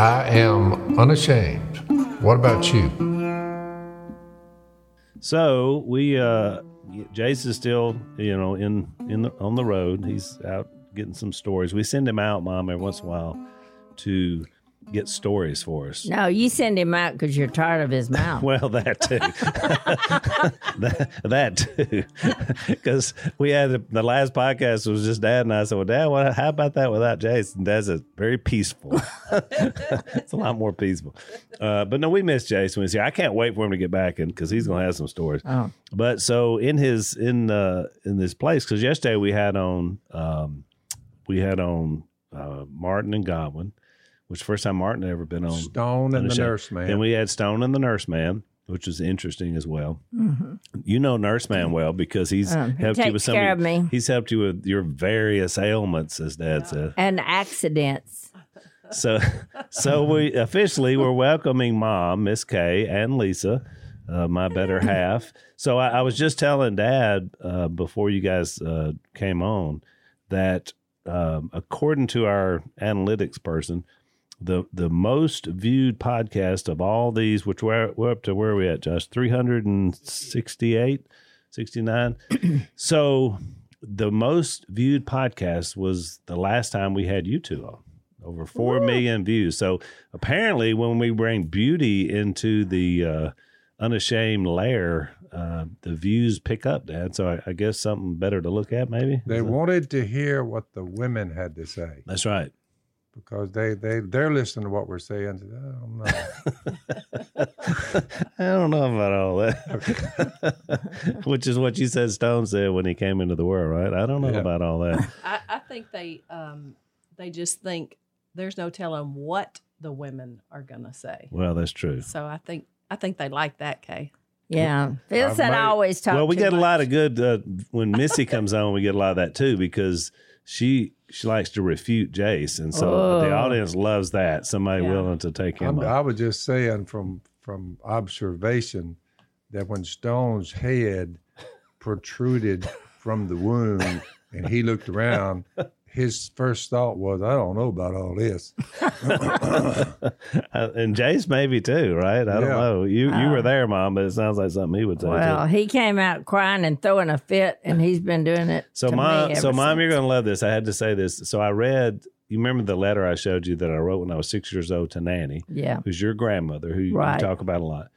I am unashamed. What about you? So we, uh, Jace is still, you know, in in the, on the road. He's out getting some stories. We send him out, mom, every once in a while to get stories for us. No, you send him out because you're tired of his mouth. Well, that too. that, that too. Because we had the last podcast was just Dad and I said, "Well, Dad, what, how about that without Jason?" Dad's a very peaceful. it's a lot more peaceful. Uh, but no, we miss Jason he's here. I can't wait for him to get back in because he's going to have some stories. Oh. But so in his in uh, in this place because yesterday we had on um, we had on uh, Martin and Godwin which first time Martin had ever been on Stone and the show. Nurse Man. Then we had Stone and the Nurse Man, which was interesting as well. You know Nurse Man well because he's Um, he helped you with some. care of, of me. He's helped you with your various ailments, as Dad said. And accidents. So, so we officially we're welcoming Mom, Miss Kay, and Lisa, uh, my better half. So I, I was just telling Dad uh, before you guys uh, came on that um, according to our analytics person, the the most viewed podcast of all these, which we're, we're up to where are we at, Josh? 368, 69. so the most viewed podcast was the last time we had you two on. Over four million views. So apparently, when we bring beauty into the uh, unashamed lair, uh, the views pick up, Dad. So I, I guess something better to look at, maybe. They wanted to hear what the women had to say That's right. Because they, they, they're listening to what we're saying. Oh, no. I don't know about all that. Which is what you said Stone said when he came into the world, right? I don't know Yeah. about all that. I, I think they um, they just think there's no telling what the women are gonna say. Well, that's true. So I think I think they like that, Kay. Yeah. Phil I said I always talk well, we too get a lot of good uh, when Missy comes on. We get a lot of that too because she she likes to refute Jace, and so the Oh. audience loves that. Somebody Yeah. willing to take him. I'm. I was just saying from from observation that when Stone's head protruded from the wound and he looked around, his first thought was, "I don't know about all this." Uh, and Jace maybe too, right? I don't Yeah. know. You you were Uh, there, Mom, but it sounds like something he would say Well, too. he came out crying and throwing a fit, and he's been doing it. So to mom, me so ever mom, since. you're gonna love this. I had to say this. So I read. You remember the letter I showed you that I wrote when I was six years old to Nanny, Yeah. who's your grandmother, who Right. you talk about a lot.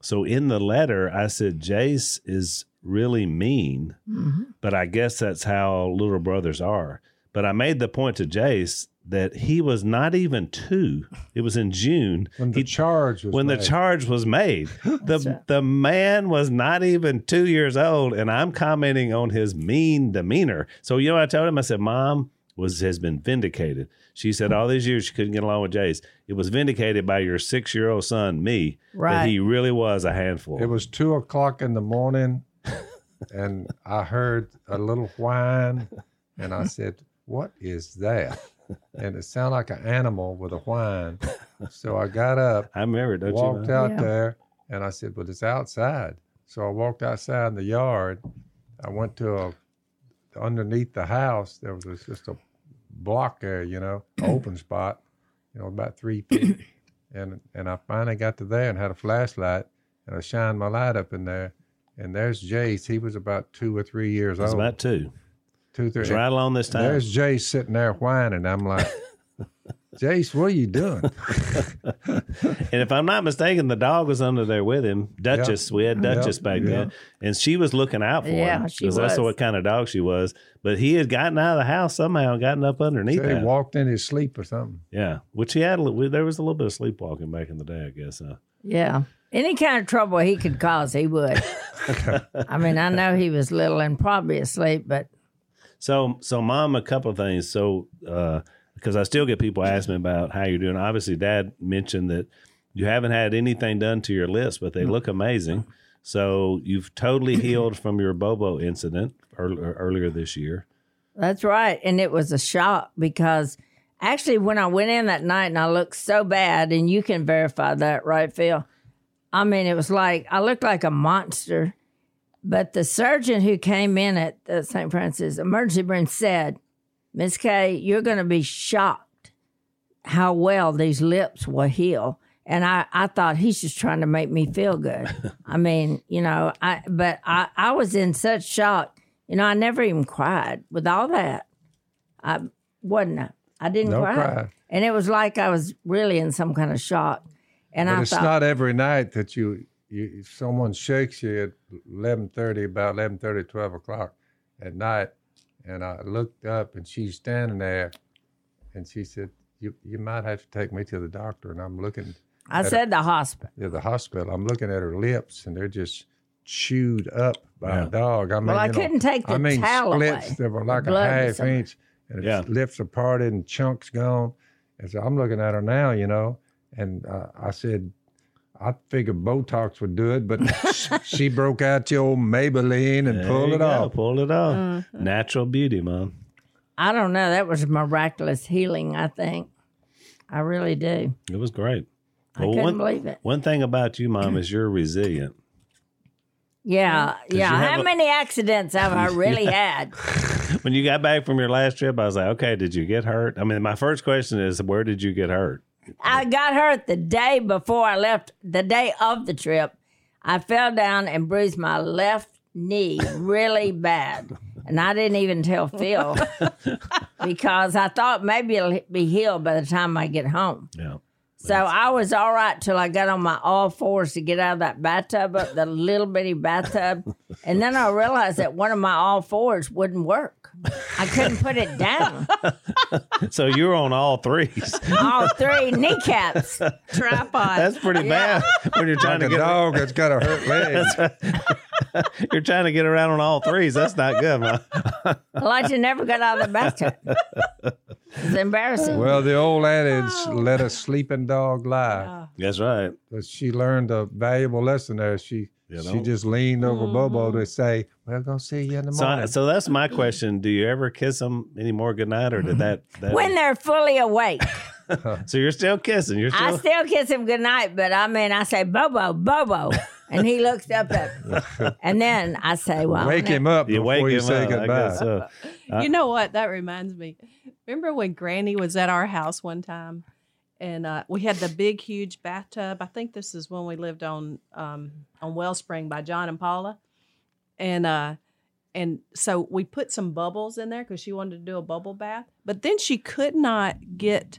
So in the letter, I said Jace is really mean, Mhm. but I guess that's how little brothers are. But I made the point to Jace that he was not even two. It was in June When the He- charge was made. when the charge was made. The right. the man was not even two years old, and I'm commenting on his mean demeanor. So you know, what I told him, I said, "Mom was has been vindicated." She said, "All these years she couldn't get along with Jace. It was vindicated by your six year old son, me, right. that Right. he really was a handful." It was two o'clock in the morning, and I heard a little whine, and I said, "What is that?" And it sounded like an animal with a whine. So I got up, I remember, don't walked you? Mom? out Yeah. there, and I said, "But it's outside." So I walked outside in the yard. I went to a underneath the house. There was just a block there, you know, open spot, you know, about three feet. And and I finally got to there and had a flashlight, and I shined my light up in there. And there's Jace. He was about two or three years It was old. about two. Two, three. It's right along this time. There's Jace sitting there whining. I'm like, Jace, what are you doing? And if I'm not mistaken, the dog was under there with him. Duchess, we had Yeah, Duchess back yeah. then, and she was looking out for Yeah, him she that's was. what kind of dog she was. But he had gotten out of the house somehow, and gotten up underneath So he that. walked in his sleep or something. Yeah, which he had. a li- There was a little bit of sleepwalking back in the day, I guess. Huh? Yeah. Any kind of trouble he could cause, he would. I mean, I know he was little and probably asleep, but So, so mom, a couple of things. So, uh, because I still get people asking me about how you're doing. Obviously, Dad mentioned that you haven't had anything done to your lips, but they look amazing. So you've totally healed from your Bobo incident earl- earlier this year. That's right. And it was a shock because actually, when I went in that night and I looked so bad, and you can verify that, right, Phil? I mean, it was like I looked like a monster. But the surgeon who came in at the St. Francis emergency room said, Miss Kay, you're going to be shocked how well these lips will heal. And I, I thought he's just trying to make me feel good. I mean, you know, I but I, I was in such shock. You know, I never even cried with all that. I wasn't. I, I didn't No cry. cry. and it was like I was really in some kind of shock. And But I it's thought, not every night that you, you if someone shakes you at eleven thirty, about 11:30, 12 o'clock at night, and I looked up and she's standing there, and she said, "You you might have to take me to the doctor." And I'm looking I said the hospital. at the hospital. I'm looking at her lips, and they're just chewed up by Yeah. a dog. I mean, Well, I couldn't take the I mean, towel splits away. that were like a half inch, and Yeah. its lips are parted and chunks gone. And so I'm looking at her now, you know, and uh, I said, I figured Botox would do it, but she broke out your old Maybelline and There pulled it go, off. Pulled it off. Mm-hmm. Natural beauty, mom. I don't know. That was miraculous healing. I think. I really do. It was great. I Well, couldn't one, believe it. one thing about you, mom, is you're resilient. Yeah, yeah. How a- many accidents have I really had? When you got back from your last trip, I was like, okay, did you get hurt? I mean, my first question is, where did you get hurt? I got hurt the day before I left, the day of the trip. I fell down and bruised my left knee really bad. And I didn't even tell Phil because I thought maybe it'll be healed by the time I get home. Yeah. So I was all right till I got on my all fours to get out of that bathtub, the little bitty bathtub. And then I realized that one of my all fours wouldn't work. I couldn't put it down. So you're on all threes. All three kneecaps. Tripod. That's pretty bad when you're trying Like to a get dog that's got a hurt leg. you're trying to get around on all threes. That's not good, man. Elijah never got out of the bathtub. It's embarrassing. well, the old adage, oh. let a sleeping dog lie. That's right. But she learned a valuable lesson there. She You she just leaned over Bobo mm-hmm. to say, "Well, gonna see you in the So, morning." so that's my question. Do you ever kiss them anymore goodnight, or did that? that when they're fully awake, so you're still kissing. You're I still. still kiss him goodnight, but I mean, I say, Bobo, Bobo. And he looks up at me. And then I say, well, Wake him up you before wake you him say up. Goodbye. guess so. you know what? That reminds me. Remember when Granny was at our house one time, and uh, we had the big, huge bathtub. I think this is when we lived on um, on Wellspring by John and Paula, and uh, and so we put some bubbles in there because she wanted to do a bubble bath. But then she could not get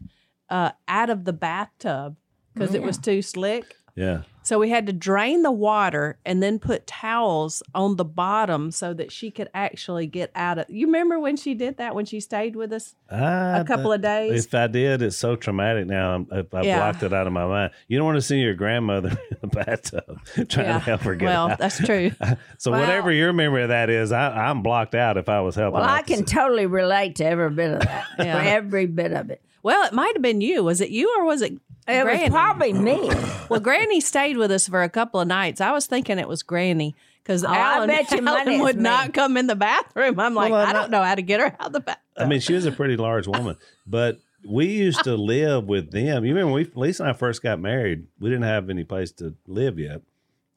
uh, out of the bathtub because it was too slick. Yeah. So we had to drain the water and then put towels on the bottom so that she could actually get out of. You remember when she did that when she stayed with us I, a couple of days? If I did, it's so traumatic now. I'm- If I Yeah. blocked it out of my mind, you don't want to see your grandmother in the bathtub trying to help her get well, out. that's true. So Well- whatever your memory of that is, I, I'm blocked out. If I was helping, well, I can see- totally relate to every bit of that. Yeah. Every bit of it. Well, it might have been you. Was it you or was it? It Granny? was probably me. Well, Granny stayed with us for a couple of nights. I was thinking it was Granny because Oh, I Alan, bet you money Alan it's would me. not come in the bathroom. I'm like, Well, I'm I not- don't know how to get her out of the bathroom. I mean, she was a pretty large woman, but we used to live with them. You remember, we Lisa and I first got married. We didn't have any place to live yet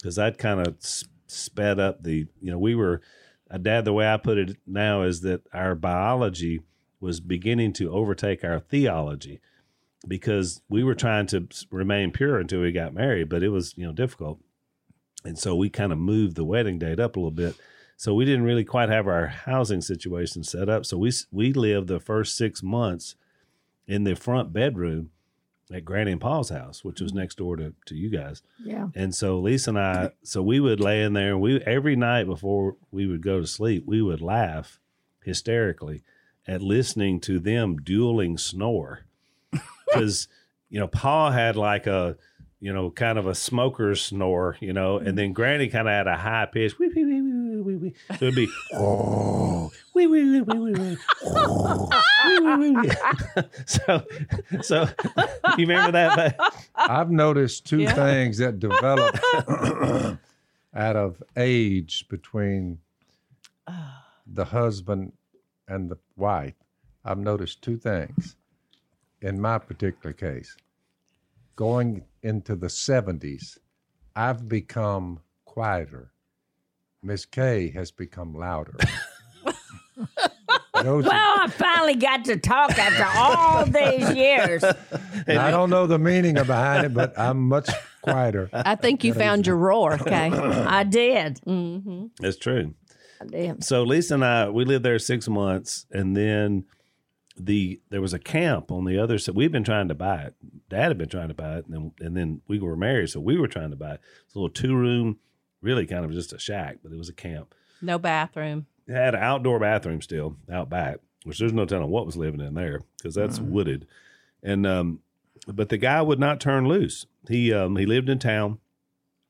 because I'd kind of sped up the. You know, we were. Uh, Dad, the way I put it now is that our biology was beginning to overtake our theology because we were trying to remain pure until we got married, but it was you know difficult, and so we kind of moved the wedding date up a little bit. So we didn't really quite have our housing situation set up. So we we lived the first six months in the front bedroom at Granny and Paul's house, which was mm-hmm. next door to, to you guys. Yeah. And so Lisa and I, so we would lay in there. We every night before we would go to sleep, we would laugh hysterically at listening to them dueling snore because you know Pa had like a you know kind of a smoker's snore, you know, and then Granny kind of had a high pitch. Wee, wee, wee, wee, wee, wee. So it'd be oh, wee, wee, wee, wee, wee, wee, oh, wee, wee, wee, wee. so so you remember that? Ba- I've noticed two Yeah. things that develop out of age between ah. the husband and the wife. I've noticed two things in my particular case. Going into the 70s, I've become quieter. Miss Kay has become louder. Those, Well, I finally got to talk after all these years. I don't know the meaning behind it, but I'm much quieter. I think you found your roar. Okay. I did. Mm-hmm. That's true. I did. So Lisa and I, we lived there six months, and then the there was a camp on the other side. We've been trying to buy it. Dad had been trying to buy it, and then, and then we were married, so we were trying to buy it. It's a little two room, really kind of just a shack, but it was a camp. No bathroom. It had an outdoor bathroom still out back, which there's no telling what was living in there because that's wooded. And um, but the guy would not turn loose. He um, he lived in town.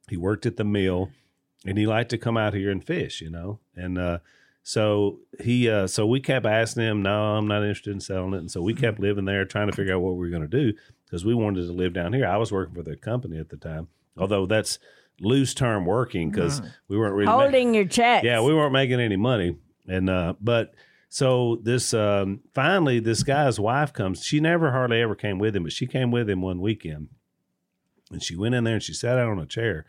He worked at the mill, and he liked to come out here and fish. You know, and uh, so he uh, so we kept asking him, no, I'm not interested in selling it. And so we kept living there, trying to figure out what we were going to do because we wanted to live down here. I was working for the company at the time, although that's loose term working because we weren't really ma- Holding your checks. yeah, we weren't making any money, and uh, but so this um, finally this guy's wife comes. She never hardly ever came with him, but she came with him one weekend, and she went in there and she sat down on a chair,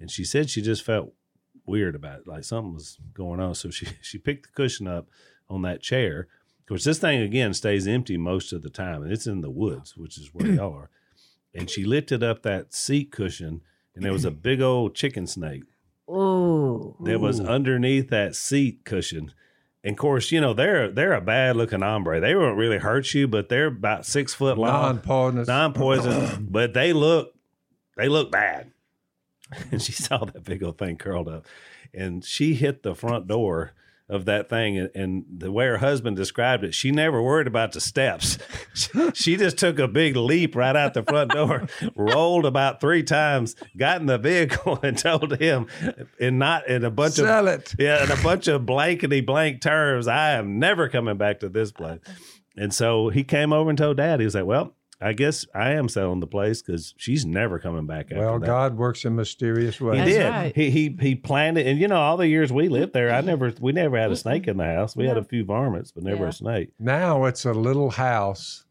and she said she just felt weird about it, like something was going on. So she she picked the cushion up on that chair. Of course, this thing again stays empty most of the time, and it's in the woods, which is where y'all are. And she lifted up that seat cushion, and there was a big old chicken snake Ooh. that was underneath that seat cushion. And of course, you know they're they're a bad looking hombre. They won't really hurt you, but they're about six foot long, Non-poisonous. non poison, but they look they look bad. And she saw that big old thing curled up, and she hit the front door of that thing. And, and the way her husband described it, she never worried about the steps. she just took a big leap right out the front door, rolled about three times, got in the vehicle, and told him, and not in a bunch of Sell it. yeah, in a bunch of blankety blank terms. I am never coming back to this place. And so he came over and told dad, he was like, Well, I guess I am selling the place because she's never coming back after Well, that. God works in mysterious He ways. That's did. right. He he he planned it, and you know, all the years we lived there, I never we never had a mm-hmm. snake in the house. We had a few varmints, but never Yeah. a snake. Now it's a little house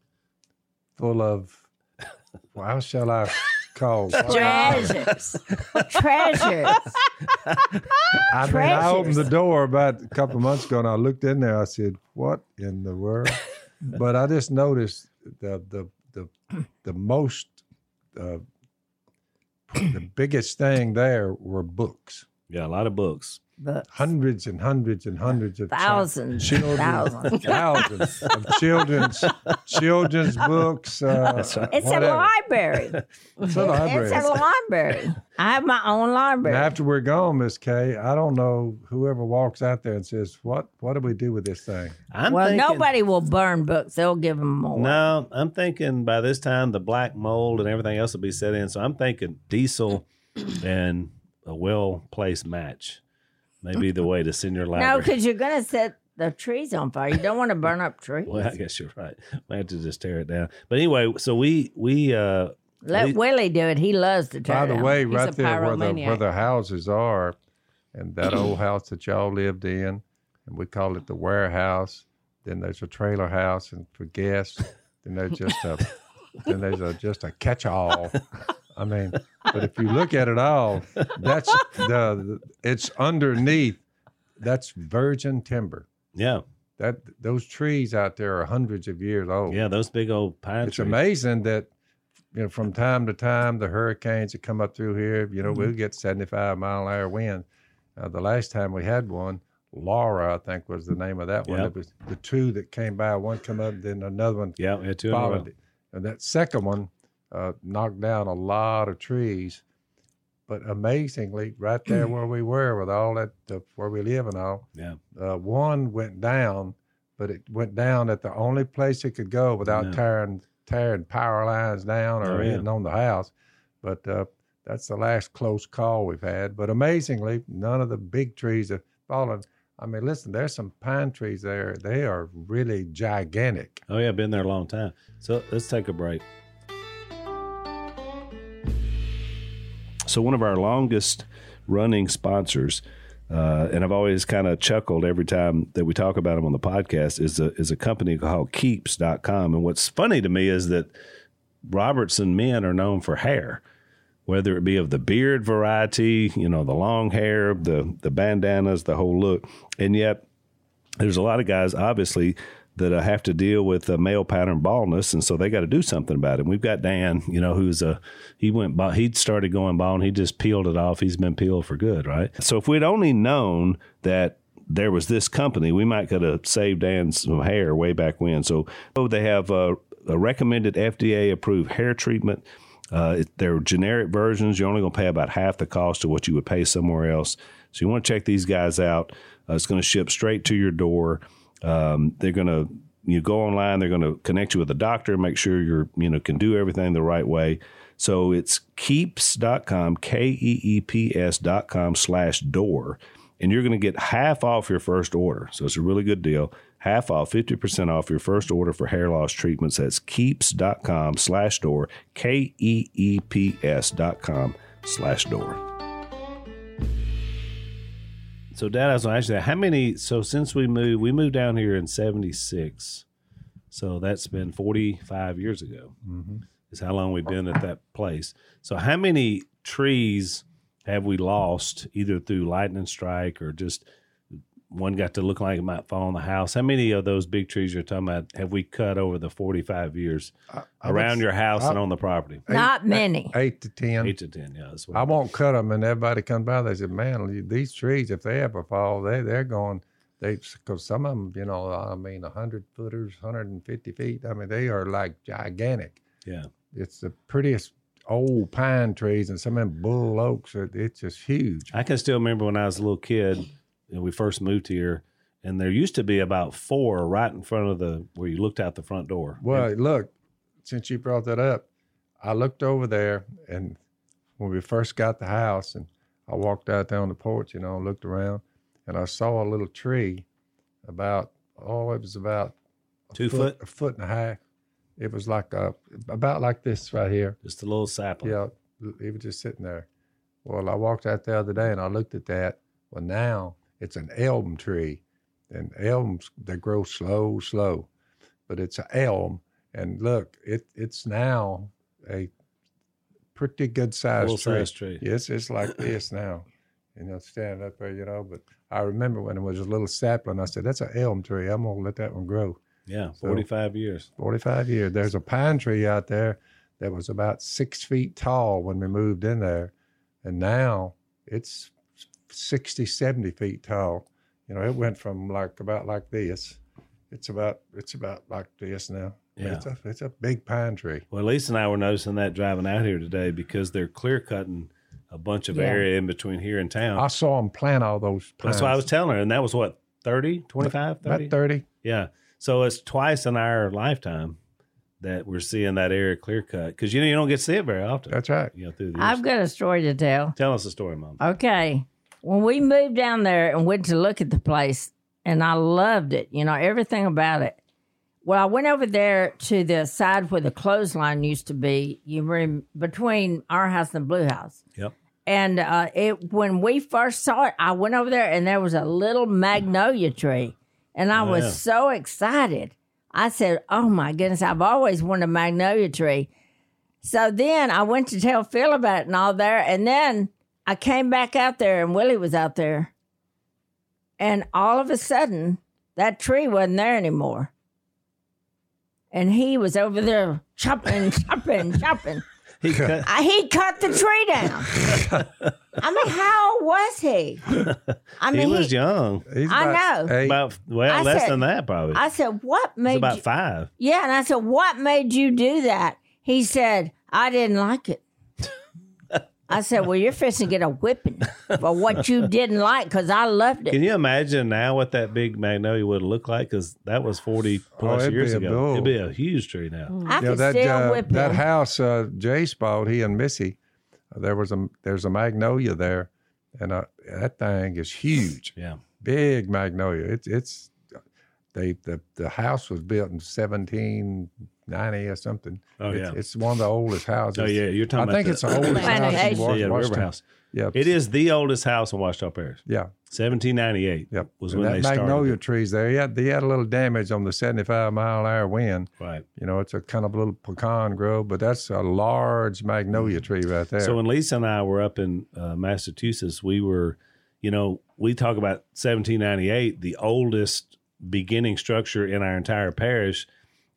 full of, well, how shall I call it? Treasures. Treasures. I mean, I opened the Treasures. door about a couple of months ago and I looked in there. I said, What in the world? but I just noticed the, the, the, the most, uh, the biggest thing there were books. Yeah, a lot of books. But Hundreds and hundreds and hundreds of chi- thousands. children, Thousands. thousands of children's children's books. Uh, That's right. It's whatever. a library. It's a library. It's a library. I have my own And library. after we're gone, Miss Kay, I don't know whoever walks out there and says, "What? What do we do with this thing?" I'm well, thinking, nobody will burn books. They'll give them more. No, I'm thinking by this time the black mold and everything else will be set in. So I'm thinking diesel and a well placed match may be the way to send your library. No, library. because you're going to set the trees on fire. You don't want to burn up trees. Well, I guess you're right. We have to just tear it down. But anyway, so we we uh Let we- Willie do it. He loves to tear By the down. way, He's right there where the where the houses are, and that old house that y'all lived in, and we call it the warehouse. Then there's a trailer house, and for guests, then there's just a then there's a just a catch-all. I mean, but if you look at it all, that's the, it's underneath. That's virgin timber. yeah That those trees out there are hundreds of years old. yeah those big old pine it's trees. amazing that you know from time to time the hurricanes that come up through here you know Mm-hmm. we'll get 75 mile an hour wind uh, the last time we had one laura i think was the name of that one Yep. it was the two that came by one come up then another one Yeah, we had two in a row. followed it and that second one uh, knocked down a lot of trees but amazingly right there where we were with all that uh, where we live and all Yeah. uh, one went down, but it went down at the only place it could go without Yeah. tearing tearing power lines down or Oh, yeah. hitting on the house. But uh, that's the last close call we've had. But amazingly, none of the big trees have fallen. I mean, listen, there's some pine trees there. They are really gigantic. Oh yeah, been there a long time. So let's take a break. So one of our longest running sponsors, uh, and I've always kind of chuckled every time that we talk about them on the podcast, is a is a company called Keeps.com. And what's funny to me is that Robertson men are known for hair, whether it be of the beard variety, you know, the long hair, the the bandanas, the whole look, and yet there's a lot of guys, obviously, that uh, have to deal with uh, male pattern baldness, and so they got to do something about it. And we've got Dan, you know, who's a he went bald, he started going bald, he just peeled it off. He's been peeled for good, right? So if we'd only known that there was this company, we might could have saved Dan some hair way back when. So oh, they have uh, a recommended FDA approved hair treatment. Uh, they're generic versions. You're only going to pay about half the cost of what you would pay somewhere else. So you want to check these guys out. Uh, it's going to ship straight to your door. Um, they're going to you go online. They're going to connect you with a doctor, make sure you're you know can do everything the right way. So it's keeps.com, K E E P S dot com slash door. And you're going to get half off your first order. So it's a really good deal. Half off, 50% off your first order for hair loss treatments. That's keeps.com slash door, K E E P S dot com slash door. So, Dad, I was going to ask you that. How many? So, since we moved, we moved down here in '76. So that's been 45 years ago. Mm-hmm. Is how long we've been at that place. So, how many trees have we lost either through lightning strike or just one got to look like it might fall on the house? How many of those big trees you're talking about have we cut over the 45 years I would around your house I- and on the property? Not many. Eight to ten. Eight to 10, yeah. That's what I won't cut them, and everybody comes by. They said, "Man, these trees, if they ever fall, they they're going." They because some of them, you know, I mean, hundred footers, hundred and fifty feet. I mean, they are like gigantic. Yeah. It's the prettiest old pine trees, and some of them bull oaks. Are, it's just huge. I can still remember when I was a little kid and we first moved here, and there used to be about four right in front of the where you looked out the front door. Well, look, since you brought that up, I looked over there, and when we first got the house, and I walked out there on the porch, you know, looked around, and I saw a little tree, about oh, it was about Two foot? a foot and a half. It was like a about like this right here. just a little sapling. Yeah, it was just sitting there. Well, I walked out the other day and I looked at that. Well, now it's an elm tree, and elms they grow slow, slow, but it's an elm. And look, it it's now a pretty good sized Full tree. size tree. Yes, it's like this now. You know, standing up there, you know. But I remember when it was a little sapling, I said, "That's an elm tree. I'm gonna let that one grow." Yeah, 45 years. 45 years. There's a pine tree out there that was about six feet tall when we moved in there. And now it's 60, 70 feet tall. You know, it went from like about like this. It's about it's about like this now. Yeah. It's a it's a big pine tree. Well, Lisa and I were noticing that driving out here today because they're clear cutting a bunch of Yeah. area in between here and town. I saw them plant all those pines. That's what I was telling her. And that was what, 30, 25, 30? about 30. Yeah. So it's twice in our lifetime that we're seeing that area clear cut because you know you don't get to see it very often. That's right. You know, through the I've got a story to tell. Tell us a story, Mom. Okay. When we moved down there and went to look at the place, and I loved it, you know, everything about it. Well, I went over there to the side where the clothesline used to be, you rem- between our house and the blue house. Yep. And uh, it when we first saw it, I went over there and there was a little magnolia tree, and I Oh, was yeah. so excited. I said, "Oh my goodness, I've always wanted a magnolia tree." So then I went to tell Phil about it and all there, and then I came back out there and Willie was out there, and all of a sudden that tree wasn't there anymore, and he was over there chopping, chopping, chopping. He cut, I, he cut the tree down. I mean, how old was he? I mean, he mean, was young. He's I know. eight. About, well, I less said- than that, probably. I said, "What It's made about you?" five. Yeah, and I said, "What made you do that?" He said, "I didn't like it." I said, "Well, you're fixing to get a whipping for what you didn't like because I loved it." Can you imagine now what that big magnolia would look like? Because that was 40 plus Oh, years ago. bull. It'd be a huge tree now. I you know, could that still uh, whip that him. house uh, Jace bought, he and Missy, uh, there was a there's a magnolia there, and uh, that thing is huge, Yeah. big magnolia. It's it's they the the house was built in 1790 or something. Oh, it's, yeah. it's one of the oldest houses. Oh, yeah. You're talking. I talking think about it's the oldest house in Wash- yeah, River House. Yeah, It is the oldest house in Ouachita Parish. Yeah, 1798 yep. was And when that they started. magnolia trees there. He had, they had a little damage on the 75 mile hour wind. Right. You know, it's a kind of a little pecan grove, but that's a large magnolia tree right there. So when Lisa and I were up in uh, Massachusetts, we were, you know, we talk about 1798, the oldest beginning structure in our entire parish.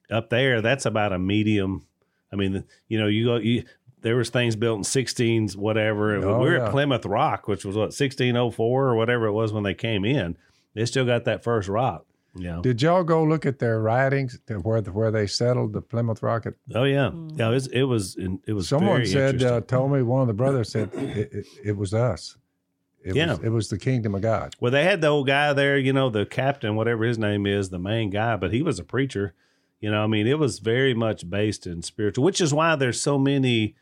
Up there, that's about a medium. I mean, you know, you go, you, there was things built in 16s, whatever. Oh, we we're yeah. at Plymouth Rock, which was what 1604 or whatever it was when they came in. They still got that first rock. You know? Did y'all go look at their writings to where where they settled the Plymouth Rock? Oh yeah, yeah. It was it was it was Someone very said, interesting. uh, told me one of the brothers said it, it, it was us. It Yeah. was, it was the kingdom of God. Well, they had the old guy there, you know, the captain, whatever his name is, the main guy, but he was a preacher. You know, I mean, it was very much based in spiritual, which is why there's so many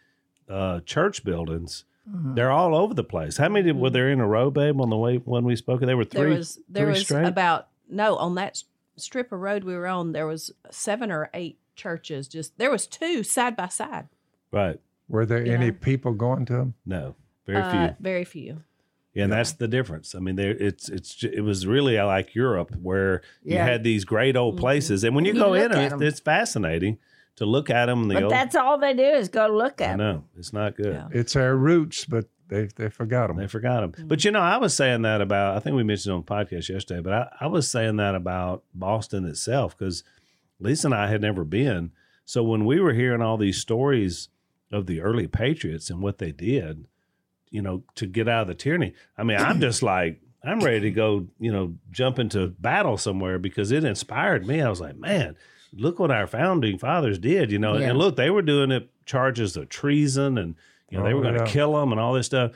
uh, church buildings. Mm-hmm. They're all over the place. How many were there in a row, babe? On the way when we spoke, there were three. there was there three was straight? about no on that strip of road we were on. There was seven or eight churches. Just there was two side by side. right. Were there You any know. people going to them? No, very Uh, few. Very few. Yeah, and that's the difference. I mean, there it's it's it was really like Europe where you had these great old places, and when you You go in them, at it's, 'em. it's fascinating to look at them. The But old, that's all they do is go look I at 'em. know it's not good. Yeah. It's our roots, but they they forgot them. They forgot them. Mm-hmm. But you know, I was saying that about, I think we mentioned it on the podcast yesterday, but I, I was saying that about Boston itself because Lisa and I had never been. So when we were hearing all these stories of the early Patriots and what they did, you know, to get out of the tyranny, I mean, I'm just like, I'm ready to go, you know, jump into battle somewhere because it inspired me. I was like, man, look what our founding fathers did, you know, Yeah. and look, they were doing it charges of treason and, you know, they Oh, were going to yeah. kill them and all this stuff.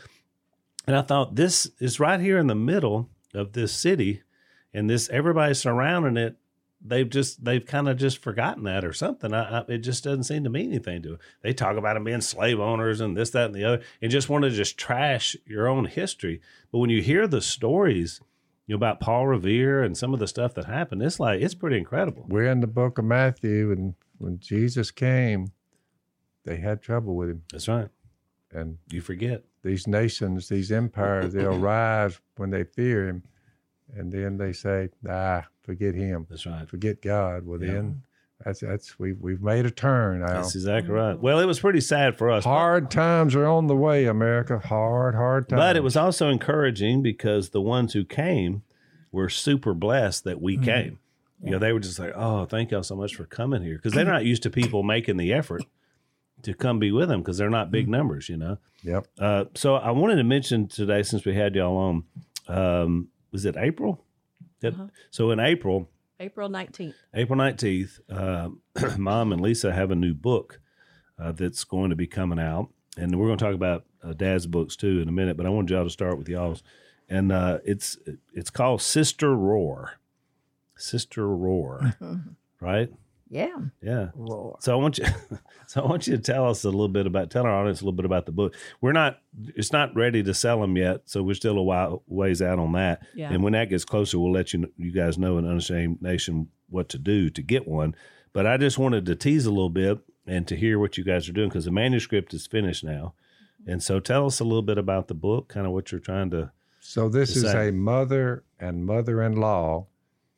And I thought this is right here in the middle of this city, and this everybody's surrounding it. They've just they've kind of just forgotten that or something. I, I, it just doesn't seem to mean anything to them. They talk about them being slave owners and this, that, and the other, and just want to just trash your own history. But when you hear the stories you know, about Paul Revere and some of the stuff that happened, it's like it's pretty incredible. We're in the book of Matthew, and when Jesus came, they had trouble with him. That's right. And You forget. these nations, these empires, they'll rise when they fear him, and then they say, "Ah, forget him, That's right. forget God." Well, Yeah. then that's that's we we've made a turn now. That's exactly right. Well, it was pretty sad for us. Hard times are on the way, America. Hard, hard times. But it was also encouraging because the ones who came were super blessed that Mm-hmm. we came. You know, they were just like, "Oh, thank y'all so much for coming here," because they're not used to people making the effort to come be with them because they're not big Mm-hmm. numbers. You know. Yep. Uh, so I wanted to mention today, since we had y'all on, um, was it April? That- Uh-huh. So in April, April nineteenth. April 19th, uh, Mom and Lisa have a new book uh, that's going to be coming out. And we're going to talk about uh, Dad's books too in a minute, but I want y'all to start with y'all's. And uh, it's it's called Sister Roar. Sister Roar, right? Yeah. Yeah. Roar. So I want you, so I want you to tell us a little bit about, tell our audience a little bit about the book. We're not, it's not ready to sell them yet, so we're still a while ways out on that. Yeah. And when that gets closer, we'll let you you guys know in Unashamed Nation what to do to get one. But I just wanted to tease a little bit and to hear what you guys are doing because the manuscript is finished now. And so tell us a little bit about the book, kind of what you're trying to. So this is Decide. a mother and mother-in-law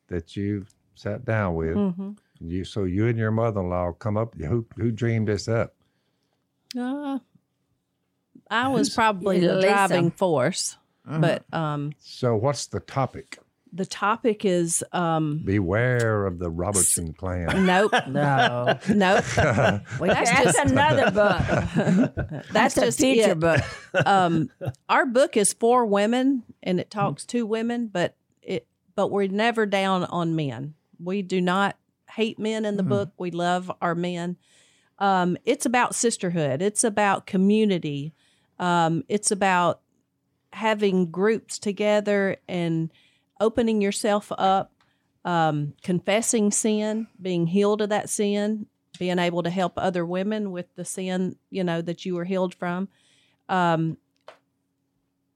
that you've sat down with. Mm-hmm. You so you and your mother-in-law come up. Who who dreamed this up? Uh, I was probably the driving force, but um, So what's the topic? the topic is um, Beware of the Robertson plan. nope, No. nope. We, That's that's just- another book. That's That's a just future it. book. um, our book is for women and it talks to women, but it but we're never down on men. We do not hate men in the book. We love our men. Um, it's about sisterhood. It's about community. Um, it's about having groups together and opening yourself up, um, confessing sin, being healed of that sin, being able to help other women with the sin you know that you were healed from um,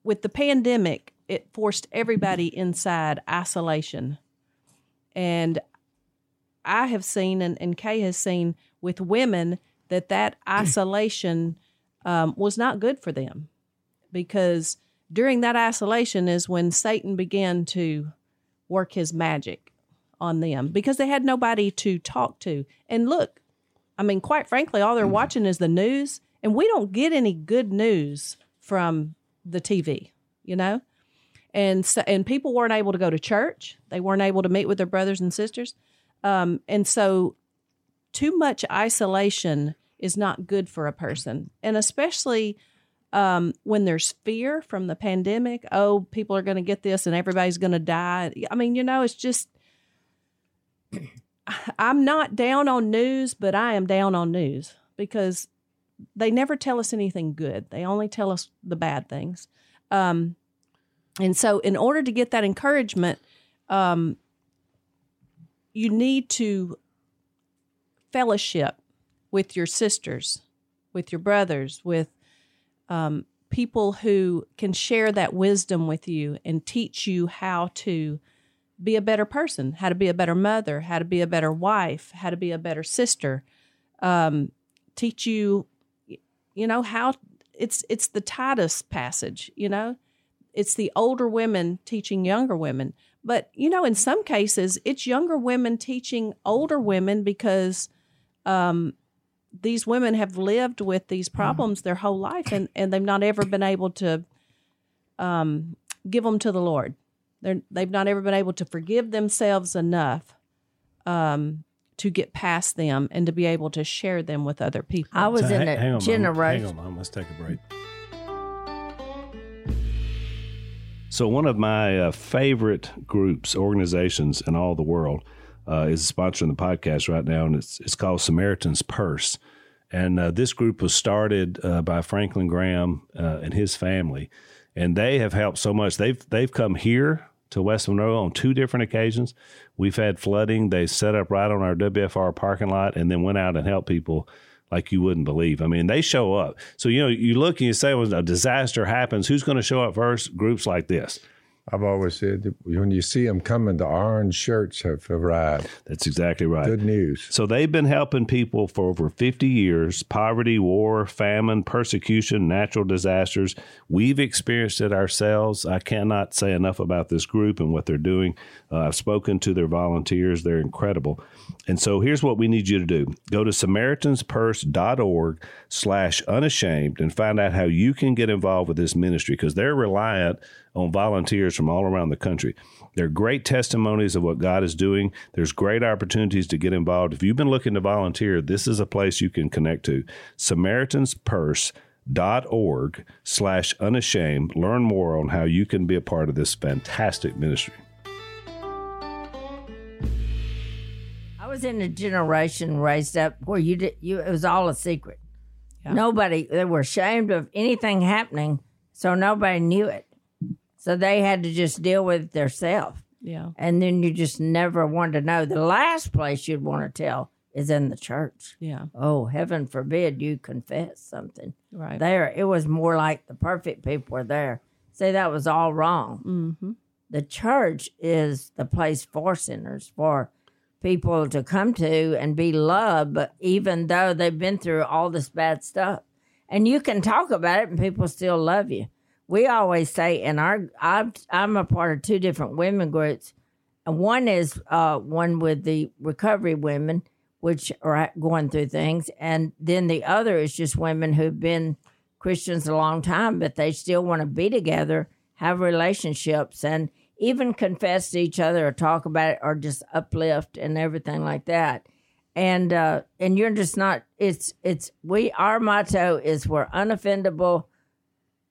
with the pandemic, it forced everybody inside isolation. And I have seen, and, and Kay has seen with women, that that isolation um, was not good for them because during that isolation is when Satan began to work his magic on them because they had nobody to talk to. And look, I mean, quite frankly, all they're watching is the news, and we don't get any good news from the TV, you know? and so, and people weren't able to go to church. They weren't able to meet with their brothers and sisters, um, and so too much isolation is not good for a person, and especially um, when there's fear from the pandemic. Oh, people are going to get this, and everybody's going to die. I mean, you know, it's just. I'm not down on news, but I am down on news because they never tell us anything good. They only tell us the bad things. Um, and so, in order to get that encouragement, um, you need to fellowship with your sisters, with your brothers, with um, people who can share that wisdom with you and teach you how to be a better person, how to be a better mother, how to be a better wife, how to be a better sister. Um, teach you, you know, how it's it's the Titus passage, you know, it's the older women teaching younger women. But you know, in some cases, it's younger women teaching older women because um, these women have lived with these problems their whole life, and and they've not ever been able to um, give them to the Lord. They're, they've not ever been able to forgive themselves enough um, to get past them and to be able to share them with other people. I was So in hang- hang a on, generation. Hang on, Mom. Let's take a break. So, one of my uh, favorite groups, organizations in all the world, uh, is sponsoring the podcast right now, and it's it's called Samaritan's Purse. And uh, this group was started uh, by Franklin Graham uh, and his family, and they have helped so much. They've they've come here to West Monroe on two different occasions. We've had flooding. They set up right on our WFR parking lot, and then went out and helped people like you wouldn't believe. I mean, they show up. So you know, you look and you say, when a disaster happens, who's going to show up first? Groups like this. I've always said that when you see them coming, the orange shirts have arrived. That's exactly right. Good news. So they've been helping people for over 50 years poverty, war, famine, persecution, natural disasters. We've experienced it ourselves. I cannot say enough about this group and what they're doing. Uh, I've spoken to their volunteers, they're incredible. And so here's what we need you to do go to SamaritansPurse.org slash unashamed and find out how you can get involved with this ministry because they're reliant on volunteers from all around the country. There are great testimonies of what God is doing. There's great opportunities to get involved. If you've been looking to volunteer, this is a place you can connect to. SamaritansPurse.org slash unashamed. Learn more on how you can be a part of this fantastic ministry. Was in a generation raised up where you did you it was all a secret. Nobody they were ashamed of anything happening, so nobody knew it. So they had to just deal with it themselves. yeah. And then you just never wanted to know. The last place you'd want to tell is in the church. Yeah. Oh, heaven forbid you confess something. Right. There, it was more like the perfect people were there. Say that was all wrong. mm-hmm. The church is the place for sinners, for people to come to and be loved, even though they've been through all this bad stuff. And you can talk about it and people still love you. We always say and our, I'm, I'm a part of two different women groups. And one is uh, one with the recovery women, which are going through things. And then the other is just women who've been Christians a long time, but they still want to be together, have relationships, and even confess to each other or talk about it or just uplift and everything like that. And uh, and you're just not. It's it's we. Our motto is we're unoffendable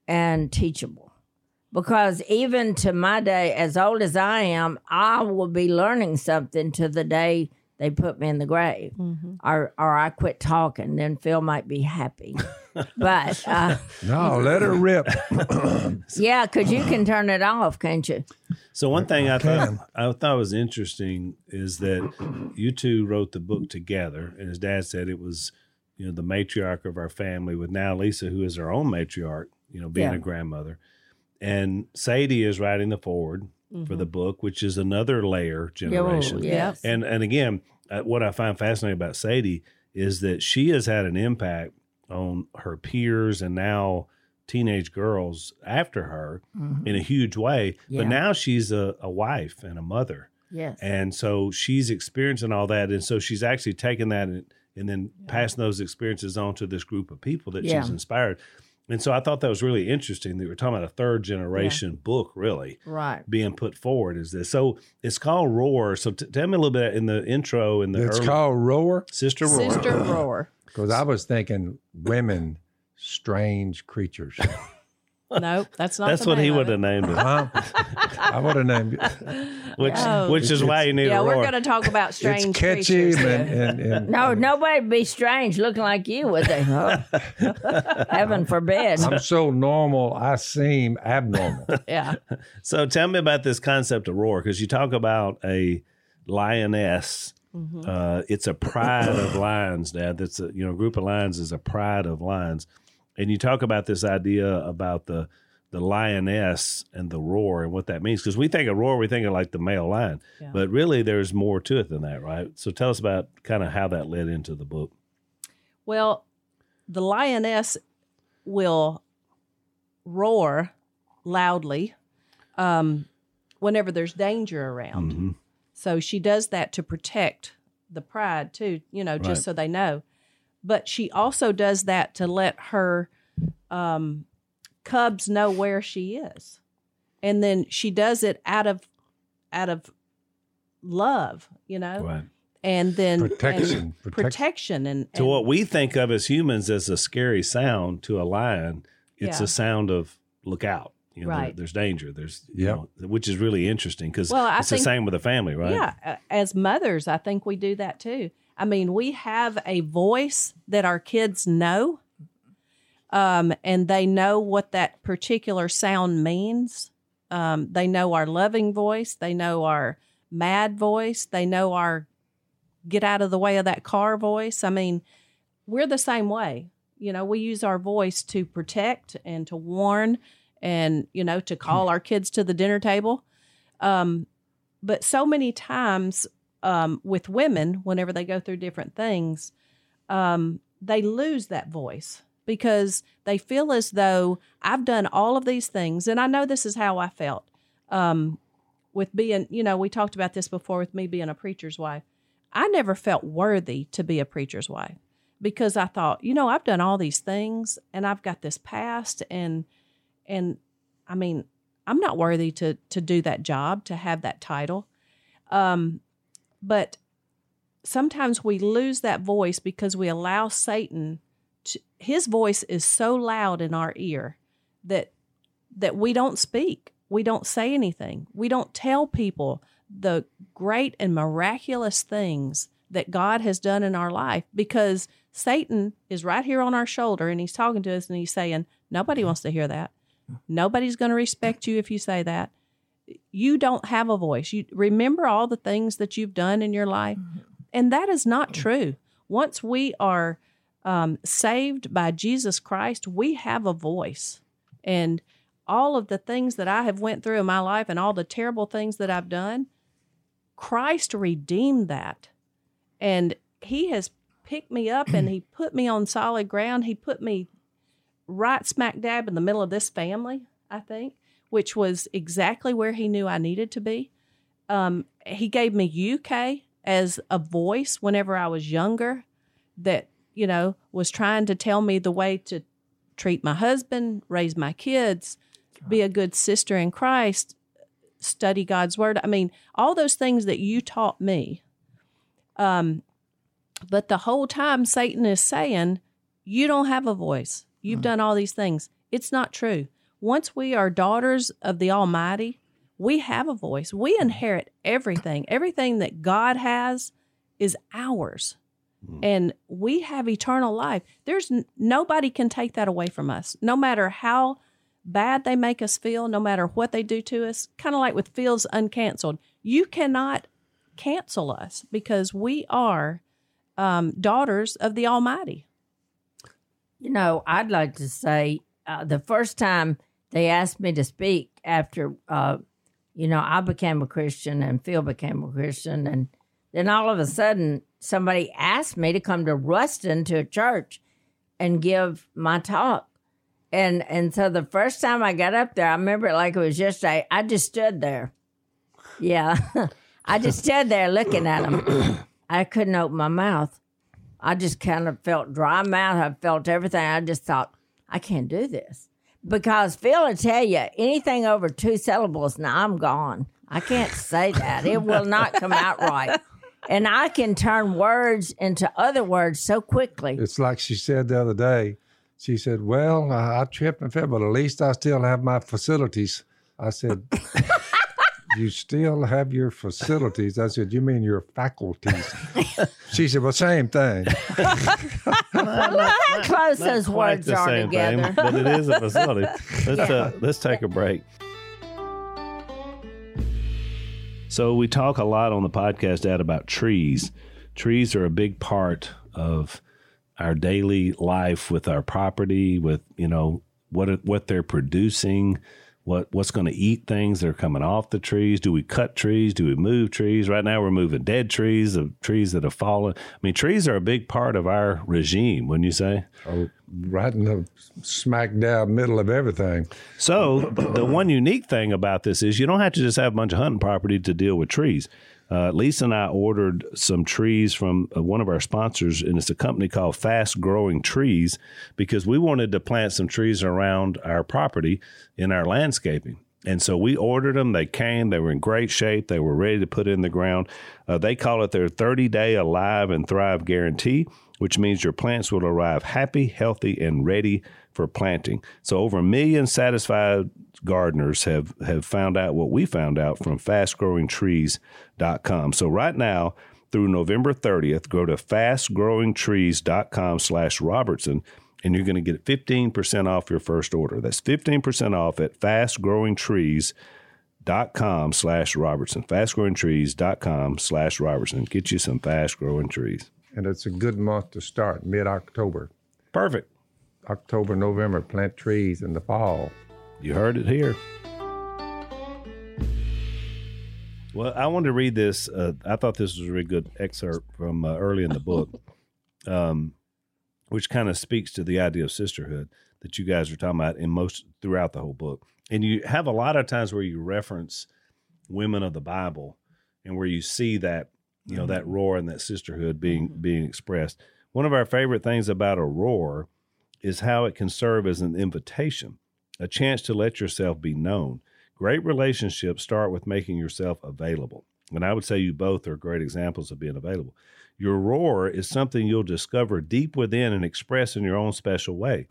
and teachable. Because even to my day, as old as I am, I will be learning something to the day they put me in the grave, or or I quit talking. Then Phil might be happy, but uh, No, let her rip. yeah, because you can turn it off, can't you? So one thing I thought I thought was interesting is that you two wrote the book together, and his dad said it was, you know, the matriarch of our family with now Lisa, who is our own matriarch, you know, being Yeah. a grandmother, and Sadie is writing the foreword for the book, which is another layer generation. yes. And and again, uh, what I find fascinating about Sadie is that she has had an impact on her peers and now teenage girls after her in a huge way. Mm-hmm. Yeah. But now she's a, a wife and a mother. Yes. And so she's experiencing all that. And so she's actually taking that and, and then passing those experiences on to this group of people that Yeah. she's inspired. And so I thought that was really interesting that we're talking about a third generation book, really Right. being put forward. Is this so? It's called Roar. So t- tell me a little bit in the intro in the It's early, called roar Sister Roar. Sister Roar. Because I was thinking women, strange creatures. No, that's not. That's the what he would have named it, Huh? I would have named it. which Oh. which is why you need a roar. Yeah, a we're going to talk about strange it's catchy creatures. and, and, and No, nobody would be strange looking like you, would they? Oh. Heaven forbid. I'm so normal, I seem abnormal. Yeah, So tell me about this concept of roar because you talk about a lioness. Mm-hmm. Uh, it's a pride of lions, Dad. That's a you know group of lions is a pride of lions, and you talk about this idea about the the lioness and the roar and what that means because we think of roar, we think of like the male lion, Yeah. but really there's more to it than that, right? So tell us about kind of how that led into the book. Well, the lioness will roar loudly um, whenever there's danger around. Mhm. So she does that to protect the pride too, you know, just so they know. But she also does that to let her um, cubs know where she is, and then she does it out of out of love, you know, Right. and then Protection. and Protect- protection, and, To and what we think of as humans as a scary sound to a lion, it's Yeah. a sound of look out. You know, there- Right. there's danger. There's you know, which is really interesting because Well, I it's the same with the family, right? Yeah, as mothers, I think we do that too. I mean, we have a voice that our kids know, um, and they know what that particular sound means. Um, they know our loving voice, they know our mad voice, they know our get out of the way of that car voice. I mean, we're the same way. You know, we use our voice to protect and to warn and, you know, to call our kids to the dinner table. Um, but so many times um, with women, whenever they go through different things, um, they lose that voice because they feel as though I've done all of these things. And I know this is how I felt um, with being, you know, we talked about this before with me being a preacher's wife. I never felt worthy to be a preacher's wife because I thought, you know, I've done all these things and I've got this past and and I mean, I'm not worthy to to do that job, to have that title. Um but sometimes we lose that voice because we allow Satan to, his voice is so loud in our ear that that we don't speak. We don't say anything. We don't tell people the great and miraculous things that God has done in our life because Satan is right here on our shoulder and he's talking to us and he's saying, Nobody wants to hear that. Nobody's going to respect you if you say that. You don't have a voice. You remember all the things that you've done in your life, and that is not true. Once we are um, saved by Jesus Christ, we have a voice, and all of the things that I have went through in my life and all the terrible things that I've done, Christ redeemed that, and He has picked me up and He put me on solid ground. He put me right smack dab in the middle of this family, I think, which was exactly where he knew I needed to be. Um, he gave me you, Kay, as a voice whenever I was younger that, you know, was trying to tell me the way to treat my husband, raise my kids, be a good sister in Christ, study God's word. I mean, all those things that you taught me. Um, but the whole time Satan is saying, you don't have a voice. You've mm-hmm. done all these things. It's not true. Once we are daughters of the Almighty, we have a voice. We mm-hmm. inherit everything. Everything that God has is ours. Mm-hmm. And we have eternal life. There's n- nobody can take that away from us. No matter how bad they make us feel, no matter what they do to us, kind of like with Phil's Uncanceled, you cannot cancel us because we are um, daughters of the Almighty. You know, I'd like to say uh, the first time they asked me to speak after, uh, you know, I became a Christian and Phil became a Christian. And then all of a sudden, somebody asked me to come to Ruston to a church and give my talk. And and so the first time I got up there, I remember it like it was yesterday. I just stood there. Yeah. I just stood there looking at them. I couldn't open my mouth. I just kind of felt dry mouth. I felt everything. I just thought, I can't do this because Phil will tell you anything over two syllables. Now I'm gone. I can't say that. It will not come out right. And I can turn words into other words so quickly. It's like she said the other day. She said, "Well, I, I tripped and fell, but at least I still have my facilities." I said, "You still have your facilities?" I said, "You mean your faculties?" she said, "Well, same thing." Well, how close Not those quite words the are same thing, but it is a facility. Let's uh, let's take a break. So we talk a lot on the podcast, Dad, about trees. Trees are a big part of our daily life with our property, with you know what what they're producing, what what's going to eat things that are coming off the trees. Do we cut trees? Do we move trees? Right now, we're moving dead trees, of trees that have fallen. I mean, trees are a big part of our regime. Wouldn't you say? Oh, right in the smack dab middle of everything. So the one unique thing about this is you don't have to just have a bunch of hunting property to deal with trees. Uh, Lisa and I ordered some trees from uh, one of our sponsors, and it's a company called Fast Growing Trees because we wanted to plant some trees around our property in our landscaping. And so we ordered them. They came. They were in great shape. They were ready to put in the ground. Uh, they call it their 30 day Alive and Thrive guarantee, which means your plants will arrive happy, healthy, and ready for planting. So over a million satisfied gardeners have, have found out what we found out from fastgrowingtrees.com. So right now, through November 30th, go to fastgrowingtrees.com slash Robertson and you're going to get 15% off your first order. That's 15% off at fastgrowingtrees.com slash Robertson. Fastgrowingtrees.com slash Robertson. Get you some fast growing trees. And it's a good month to start, mid October. Perfect. October, November, plant trees in the fall. You heard it here. Well, I wanted to read this. Uh, I thought this was a really good excerpt from uh, early in the book, um, which kind of speaks to the idea of sisterhood that you guys are talking about in most throughout the whole book. And you have a lot of times where you reference women of the Bible and where you see that, you know, that mm-hmm. roar and that sisterhood being mm-hmm. being expressed. One of our favorite things about a roar is how it can serve as an invitation, a chance to let yourself be known. Great relationships start with making yourself available. And I would say you both are great examples of being available. Your roar is something you'll discover deep within and express in your own special way.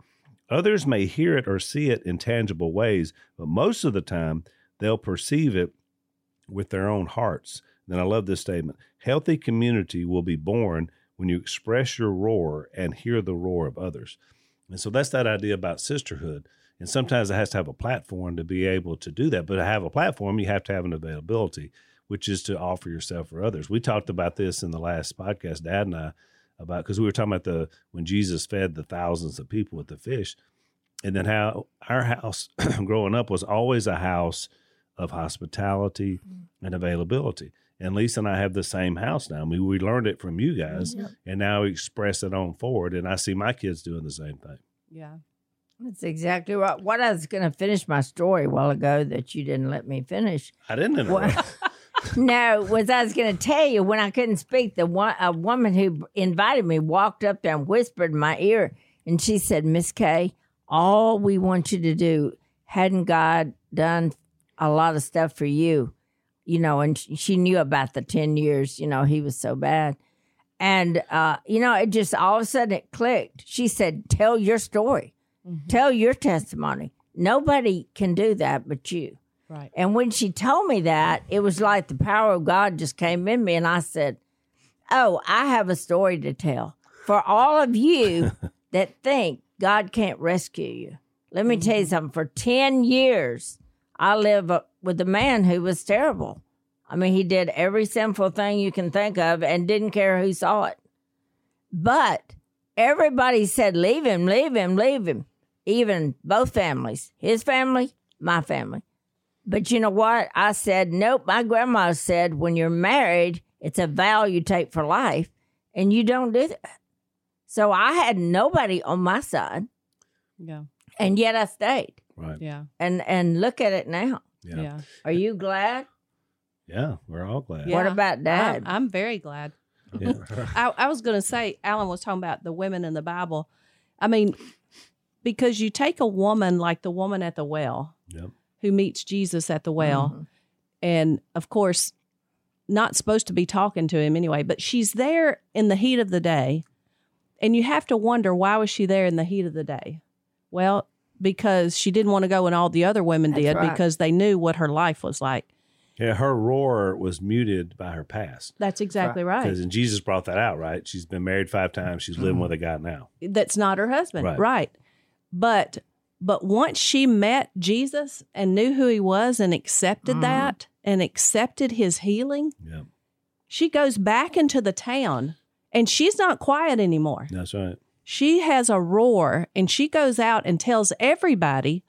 Others may hear it or see it in tangible ways, but most of the time they'll perceive it with their own hearts. Then I love this statement healthy community will be born when you express your roar and hear the roar of others. And so that's that idea about sisterhood. And sometimes it has to have a platform to be able to do that. But to have a platform, you have to have an availability, which is to offer yourself for others. We talked about this in the last podcast, Dad and I, about because we were talking about the when Jesus fed the thousands of people with the fish, and then how our house growing up was always a house of hospitality mm-hmm. and availability. And Lisa and I have the same house now. I mean, we learned it from you guys, and now we express it on forward. And I see my kids doing the same thing. Yeah. That's exactly right. What I was going to finish my story a while ago that you didn't let me finish. I didn't interrupt. No, was I was going to tell you when I couldn't speak. The one a woman who invited me walked up there and whispered in my ear, and she said, "Miss Kay, all we want you to do hadn't God done a lot of stuff for you, you know?" And she, she knew about the ten years. You know, he was so bad, and uh, you know, it just all of a sudden it clicked. She said, "Tell your story, tell your testimony. Nobody can do that but you." Right. And when she told me that, it was like the power of God just came in me. And I said, Oh, I have a story to tell for all of you that think God can't rescue you. Let me tell you something. For 10 years, I lived uh, with a man who was terrible. I mean, he did every sinful thing you can think of and didn't care who saw it. But everybody said, Leave him, leave him, leave him. Even both families, his family, my family. But you know what? I said, nope. My grandma said, when you're married, it's a vow you take for life, and you don't do that. So I had nobody on my side, Yeah. and yet I stayed. right. Yeah. And and look at it now. Yeah. Yeah. Are you glad? Yeah. We're all glad. Yeah. What about Dad? I'm, I'm very glad. Yeah. I, I was going to say, Alan was talking about the women in the Bible. I mean, because you take a woman like the woman at the well Yep. Who meets Jesus at the well, mm-hmm. and of course, not supposed to be talking to him anyway, but she's there in the heat of the day, and you have to wonder why was she there in the heat of the day? Well, because she didn't want to go and all the other women That's did right. because they knew what her life was like. Yeah, her roar was muted by her past. That's exactly right. Because and Jesus brought that out, right? She's been married five times. She's living mm-hmm. with a guy now. That's not her husband, Right. right. But but once she met Jesus and knew who he was and accepted mm. that and accepted his healing, Yeah, she goes back into the town and she's not quiet anymore. that's right. She has a roar and she goes out and tells everybody.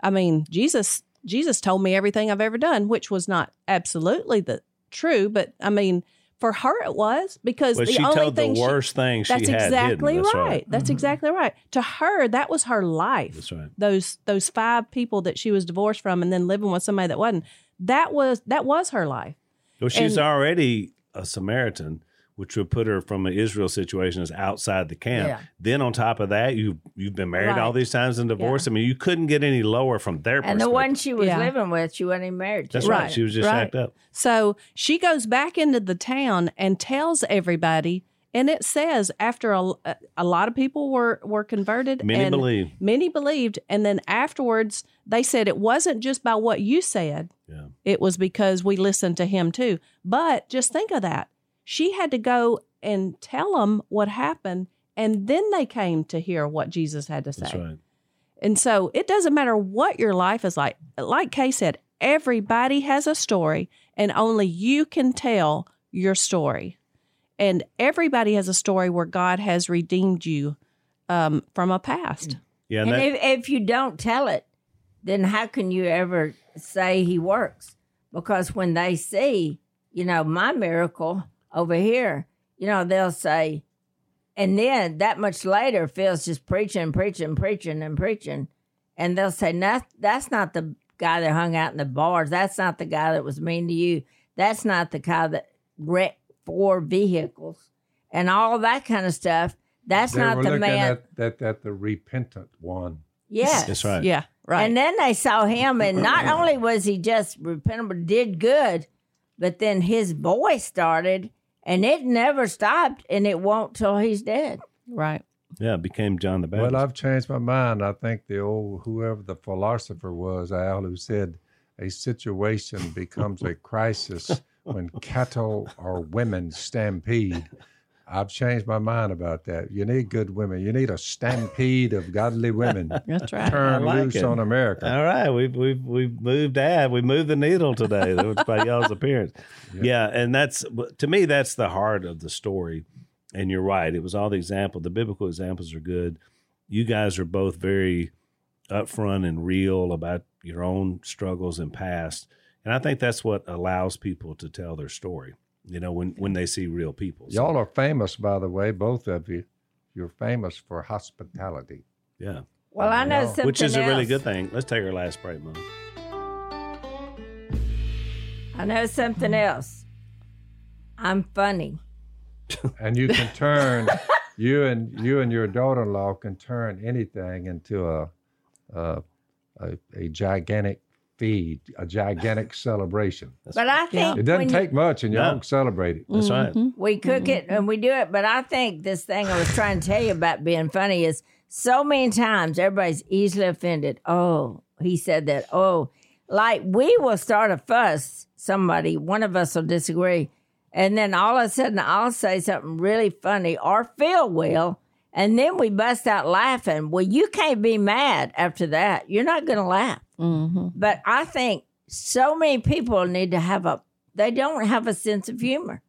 I mean, Jesus Jesus told me everything I've ever done, which was not absolutely the true, but I mean, for her it was because But the she only told the thing she- worst thing she that's had exactly hidden. That's right. right. That's mm-hmm. exactly right. To her, that was her life. That's right. Those those five people that she was divorced from and then living with somebody that wasn't. That was that was her life. Well, she's And- already a Samaritan, which would put her from an Israel situation as outside the camp. Yeah. Then on top of that, you you've been married all these times and divorced. I mean, you couldn't get any lower from their perspective. And the one she was Yeah. living with, she wasn't even married to. That's right. Right, She was just right. shacked up. So she goes back into the town and tells everybody. And it says after a, a lot of people were were converted, Many and believe. many believed, and then afterwards they said it wasn't just by what you said, Yeah. it was because we listened to him too. But just think of that. She had to go and tell them what happened, and then they came to hear what Jesus had to say. That's right. And so it doesn't matter what your life is like. Like Kay said, everybody has a story, and only you can tell your story. And everybody has a story where God has redeemed you um, from a past. Yeah. And And that, if, if you don't tell it, then how can you ever say he works? Because when they see, you know, my miracle over here, you know, they'll say, and then that much later, Phil's just preaching, preaching, preaching, and preaching. And they'll say, no, that's not the guy that hung out in the bars. That's not the guy that was mean to you. That's not the guy that wrecked four vehicles and all that kind of stuff. That's They not were the man. at, at, at the repentant one. yes. that's right. Yeah, right. And then they saw him, and not only was he just repentant, but did good, but then his voice started, and it never stopped, and it won't till he's dead. right. Yeah. it Became John the Baptist. Well, I've changed my mind. I think the old whoever the philosopher was, Al, who said a situation becomes a crisis when cattle or women stampede. I've changed my mind about that. You need good women. You need a stampede of godly women. That's right. Turn like loose it. on America. All right, we've we've we've moved ad. We moved the needle today. By y'all's appearance. Yeah. and that's to me that's the heart of the story. And you're right. It was all the example. The biblical examples are good. You guys are both very upfront and real about your own struggles and past, and I think that's what allows people to tell their story. You know, when when they see real people. So, Y'all are famous, by the way, both of you. You're famous for hospitality. yeah, Well, I know Yeah. something which is a really else. good thing. Let's take our last break, Mom. I know something else. I'm funny. and you can turn you and you and your daughter-in-law can turn anything into a a, a, a gigantic feed, a gigantic celebration. But I think It doesn't when you- take much, and y'all No. celebrate it. That's right. Mm-hmm. We cook mm-hmm. it and we do it, but I think this thing I was trying to tell you about being funny is so many times everybody's easily offended. Oh, he said that. Oh, like we will start a fuss, somebody, one of us will disagree, and then all of a sudden I'll say something really funny or Phil will, and then we bust out laughing. Well, you can't be mad after that. You're not going to laugh. But I think so many people need to have a, they don't have a sense of humor.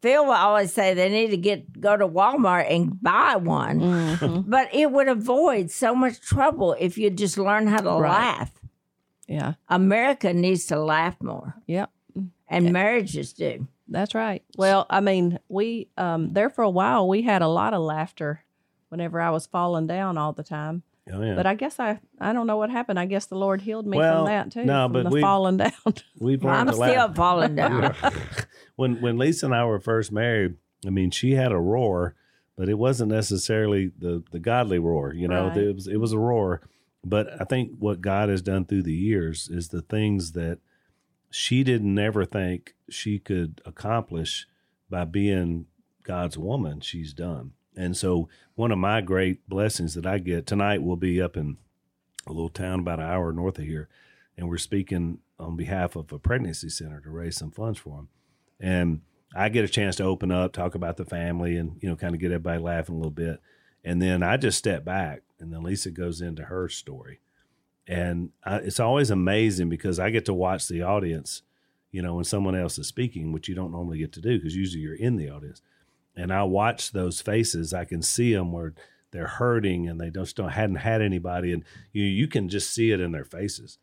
Phil will always say they need to get go to Walmart and buy one, but it would avoid so much trouble if you just learn how to Right. laugh. Yeah. America needs to laugh more, Yep. and marriages do. That's right. Well, I mean, we um there for a while we had a lot of laughter whenever I was falling down all the time. Oh yeah. But I guess I I don't know what happened. I guess the Lord healed me Well, from that too. no, from but the we- falling down. We've learned I'm to laugh. still falling down. when when Lisa and I were first married, I mean, she had a roar, but it wasn't necessarily the the godly roar. You know, Right. it was it was a roar. But I think what God has done through the years is the things that she didn't ever think she could accomplish by being God's woman, she's done. And so one of my great blessings that I get tonight will be up in a little town about an hour north of here, and we're speaking on behalf of a pregnancy center to raise some funds for them. And I get a chance to open up, talk about the family, and you know, kind of get everybody laughing a little bit. And then I just step back, and then Lisa goes into her story, and I, it's always amazing because I get to watch the audience, you know, when someone else is speaking, which you don't normally get to do because usually you're in the audience. And I watch those faces. I can see them where they're hurting and they just don't hadn't had anybody, and you you can just see it in their faces.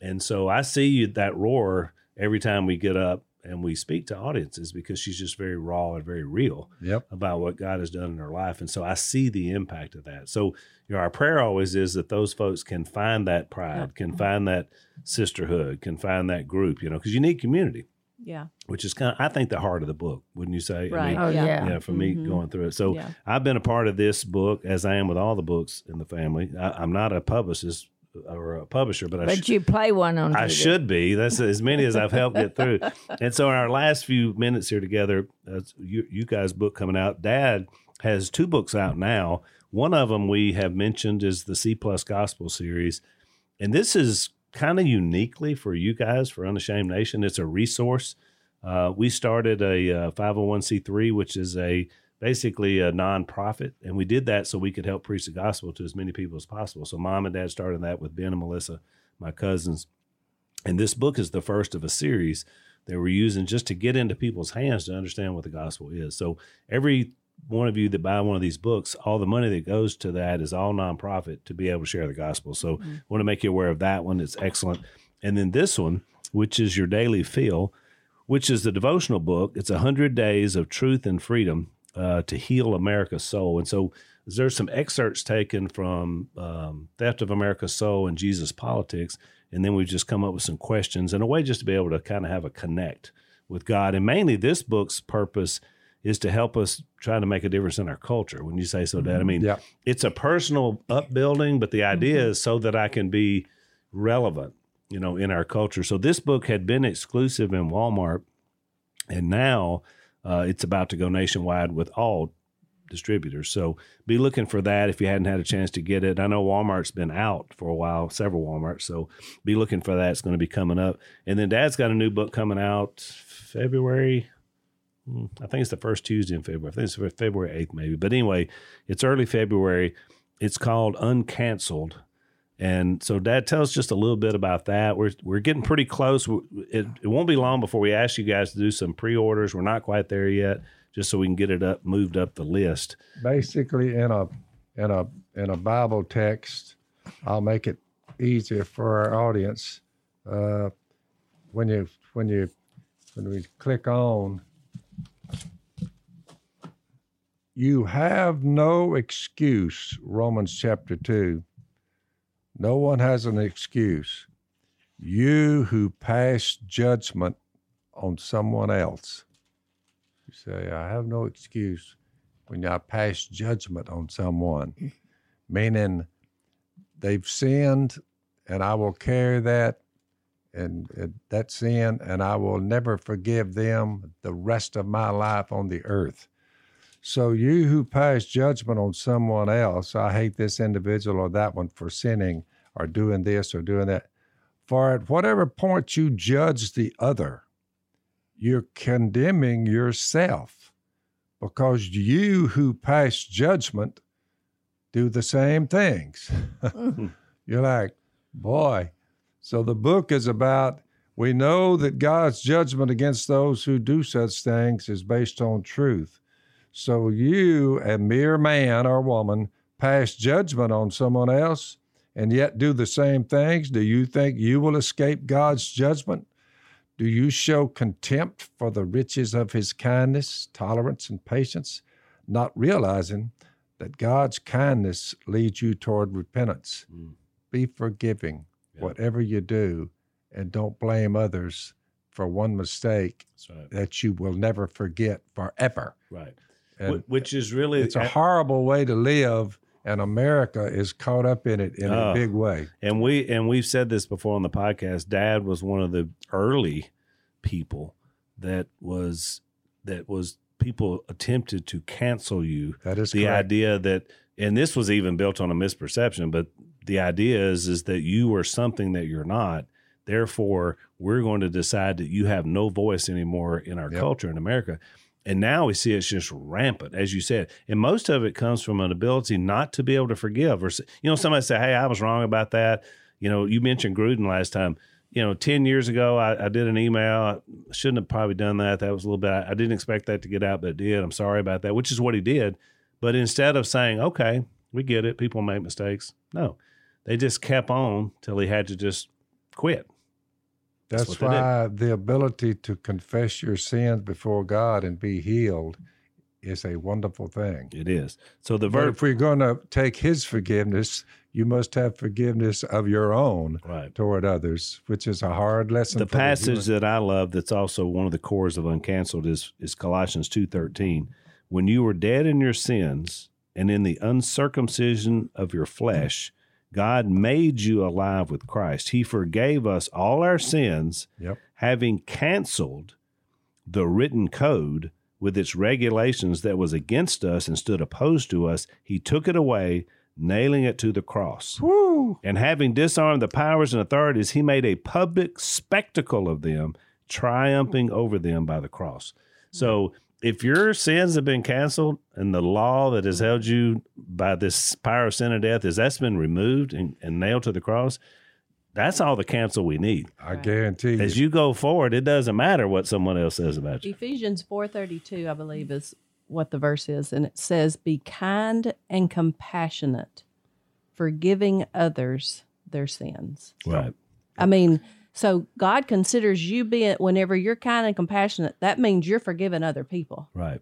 And so I see that roar every time we get up and we speak to audiences because she's just very raw and very real Yep. about what God has done in her life. And so I see the impact of that. So, you know, our prayer always is that those folks can find that pride, can find that sisterhood, can find that group, you know, because you need community, Yeah. which is kind of, I think, the heart of the book, wouldn't you say? I Right. mean, Oh, yeah. yeah. yeah, for me Mhm. going through it. So Yeah. I've been a part of this book as I am with all the books in the family. I, I'm not a publicist or a publisher, but I But should. you play one on I TV. should be. That's as many as I've helped get through. And so, in our last few minutes here together, uh, you, you guys' book coming out. Dad has two books out now. One of them we have mentioned is the C Plus Gospel series, and this is kind of uniquely for you guys for Unashamed Nation. It's a resource. Uh, we started a uh, 501c3, which is a basically a nonprofit, and we did that so we could help preach the gospel to as many people as possible. So, mom and dad started that with Ben and Melissa, my cousins, and this book is the first of a series that we're using just to get into people's hands to understand what the gospel is. So, every one of you that buy one of these books, all the money that goes to that is all nonprofit to be able to share the gospel. So, I want to make you aware of that one. It's excellent. And then this one, which is Your Daily Phil, which is the devotional book. It's a hundred days of truth and freedom uh, to heal America's soul. And so there's some excerpts taken from um, Theft of America's Soul and Jesus Politics. And then we've just come up with some questions and a way just to be able to kind of have a connect with God. And mainly this book's purpose is to help us try to make a difference in our culture. When you say so, Dad, I mean, Yep. it's a personal upbuilding, but the idea is so that I can be relevant, you know, in our culture. So this book had been exclusive in Walmart, and now uh, it's about to go nationwide with all distributors. So be looking for that if you hadn't had a chance to get it. I know Walmart's been out for a while, several Walmarts. So be looking for that. It's going to be coming up. And then Dad's got a new book coming out February. Hmm, I think it's the first Tuesday in February. I think it's February 8th, maybe. But anyway, it's early February. It's called Uncanceled. And so, Dad, tell us just a little bit about that. We're we're getting pretty close. It, it won't be long before we ask you guys to do some pre-orders. We're not quite there yet, just so we can get it up, moved up the list. Basically, in a in a in a Bible text, I'll make it easier for our audience. Uh, when you when you when we click on, you have no excuse. Romans chapter two. No one has an excuse. You who pass judgment on someone else. You say, I have no excuse when I pass judgment on someone, meaning they've sinned and I will carry that and, and that sin and I will never forgive them the rest of my life on the earth. So you who pass judgment on someone else, I hate this individual or that one for sinning or doing this or doing that. For at whatever point you judge the other, you're condemning yourself because you who pass judgment do the same things. Mm. You're like, boy. So the book is about we know that God's judgment against those who do such things is based on truth. So you, a mere man or woman, pass judgment on someone else and yet do the same things. Do you think you will escape God's judgment? Do you show contempt for the riches of his kindness, tolerance, and patience, not realizing that God's kindness leads you toward repentance? Mm. Be forgiving, Yeah. whatever you do, and don't blame others for one mistake right. that you will never forget forever. Right. And which is really it's a horrible way to live, and America is caught up in it in Oh. a big way. and we and we've said this before on the podcast dad was one of the early people that was that was people attempted to cancel you That is the correct. idea that and this was even built on a misperception but the idea is is that you are something that you're not therefore we're going to decide that you have no voice anymore in our Yep. culture in america and now we see it's just rampant as you said. And most of it comes from an ability not to be able to forgive or you know somebody say hey i was wrong about that. You know you mentioned gruden last time. You know 10 years ago i, I did an email. I shouldn't have probably done that. That was a little bit I, I didn't expect that to get out but it did. I'm sorry about that which is what he did. But instead of saying, okay, we get it, people make mistakes, no, they just kept on till he had to just quit. That's That's, what they did. why the ability to confess your sins before God and be healed is a wonderful thing. It is. So the But if we're going to take His forgiveness, you must have forgiveness of your own right. toward others, which is a hard lesson. The for passage human- that I love that's also one of the cores of uncanceled is is Colossians 2:13. When you were dead in your sins and in the uncircumcision of your flesh, God made you alive with Christ. He forgave us all our sins, Yep. having canceled the written code with its regulations that was against us and stood opposed to us. He took it away, nailing it to the cross. Woo! And having disarmed the powers and authorities, he made a public spectacle of them, triumphing over them by the cross. So if your sins have been canceled and the law that has held you by this power of sin and death is that's been removed and, and nailed to the cross, that's all the cancel we need. I guarantee you. As you go forward, it doesn't matter what someone else says about you. Ephesians 4:32 I believe is what the verse is and it says be kind and compassionate forgiving others their sins. Right. I mean, so God considers you being whenever you're kind and compassionate, that means you're forgiving other people. Right.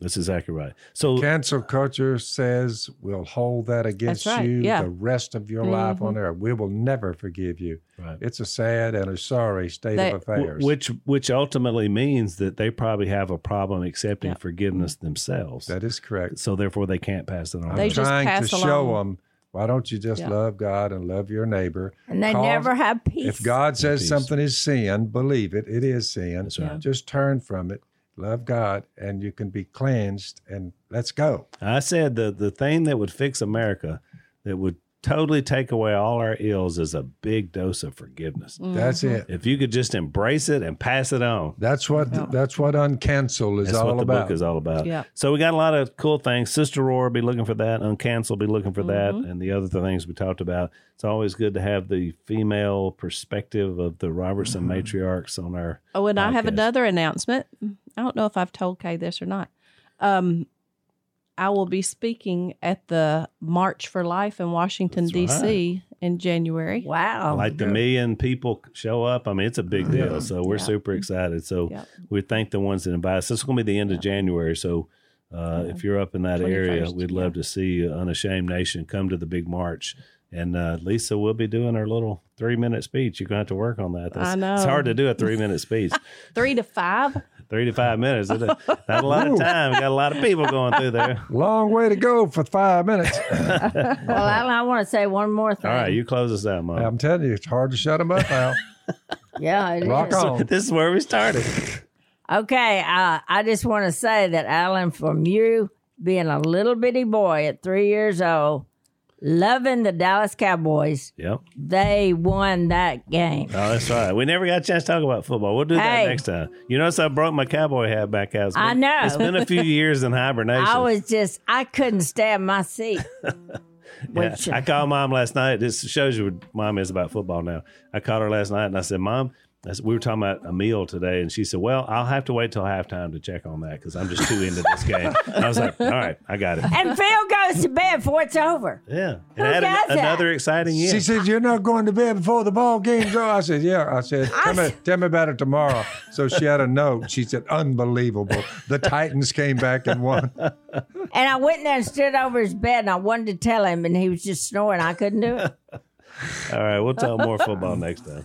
That's exactly right. So Cancel culture says we'll hold that against right, you yeah. the rest of your life on mm-hmm. earth. We will never forgive you. Right. It's a sad and a sorry state That- of affairs. which which ultimately means that they probably have a problem accepting Yeah. forgiveness themselves. that is correct. so therefore they can't pass it on. I'm They just trying to pass show along. them why don't you just Yeah. love God and love your neighbor? And they Cause never have peace. If God says Peace. something is sin, believe it. It is sin. That's right. Just turn from it. Love God, and you can be cleansed. And let's go. I said the the thing that would fix America, that would totally take away all our ills, is a big dose of forgiveness. That's it. If you could just embrace it and pass it on. That's what that's what uncancel is That's all what the about. book is all about. Yeah. So we got a lot of cool things. Sister Roar be looking for that. Uncancel be looking for that, Mm-hmm. and the other things we talked about. It's always good to have the female perspective of the Robertson Mm-hmm. matriarchs on our. Oh, and I have another announcement. I don't know if I've told Kay this or not. Um, I will be speaking at the March for Life in Washington, That's D.C. in January. wow. like the million people show up. I mean, it's a big deal. So we're Yeah. super excited. So Yep. we thank the ones that invite us. This is going to be the end of January. So uh, if you're up in that area, we'd love to see Unashamed Nation come to the big march. And uh, Lisa, we'll be doing her little three minute speech. You're going to have to work on that. I know. It's hard to do a three minute speech. Three to five. Three to five minutes. It's Not a lot of time. We got a lot of people going through there. Long way to go for five minutes. well, Alan, I want to say one more thing. All right, you close us out, Mom. I'm telling you, it's hard to shut them up now. yeah, it Rock is. on. This is where we started. Okay, uh, I just want to say that Alan, from you being a little bitty boy at three years old, loving the Dallas Cowboys, Yep. they won that game. Oh, that's right. We never got a chance to talk about football. We'll do that Hey. next time. You notice I broke my cowboy hat back out. It's I know. It's been a few years in hibernation. I was just, I couldn't stand my seat. Yeah, uh, I called mom last night. This shows you what mom is about football now. I called her last night and I said, Mom, I said, we were talking about a meal today. And she said, Well, I'll have to wait till halftime to check on that because I'm just too into this game. And I was like, All right, I got it. and Phil goes to bed before it's over. Yeah. Who And had does an- that? another exciting year. She said, "You're not going to bed before the ball game's over." I said, "Yeah." I said, "Tell me, tell me about it tomorrow." So she had a note. She said, "Unbelievable! The Titans came back and won." And I went in there and stood over his bed and I wanted to tell him, and he was just snoring. I couldn't do it. All right, we'll talk more football next time.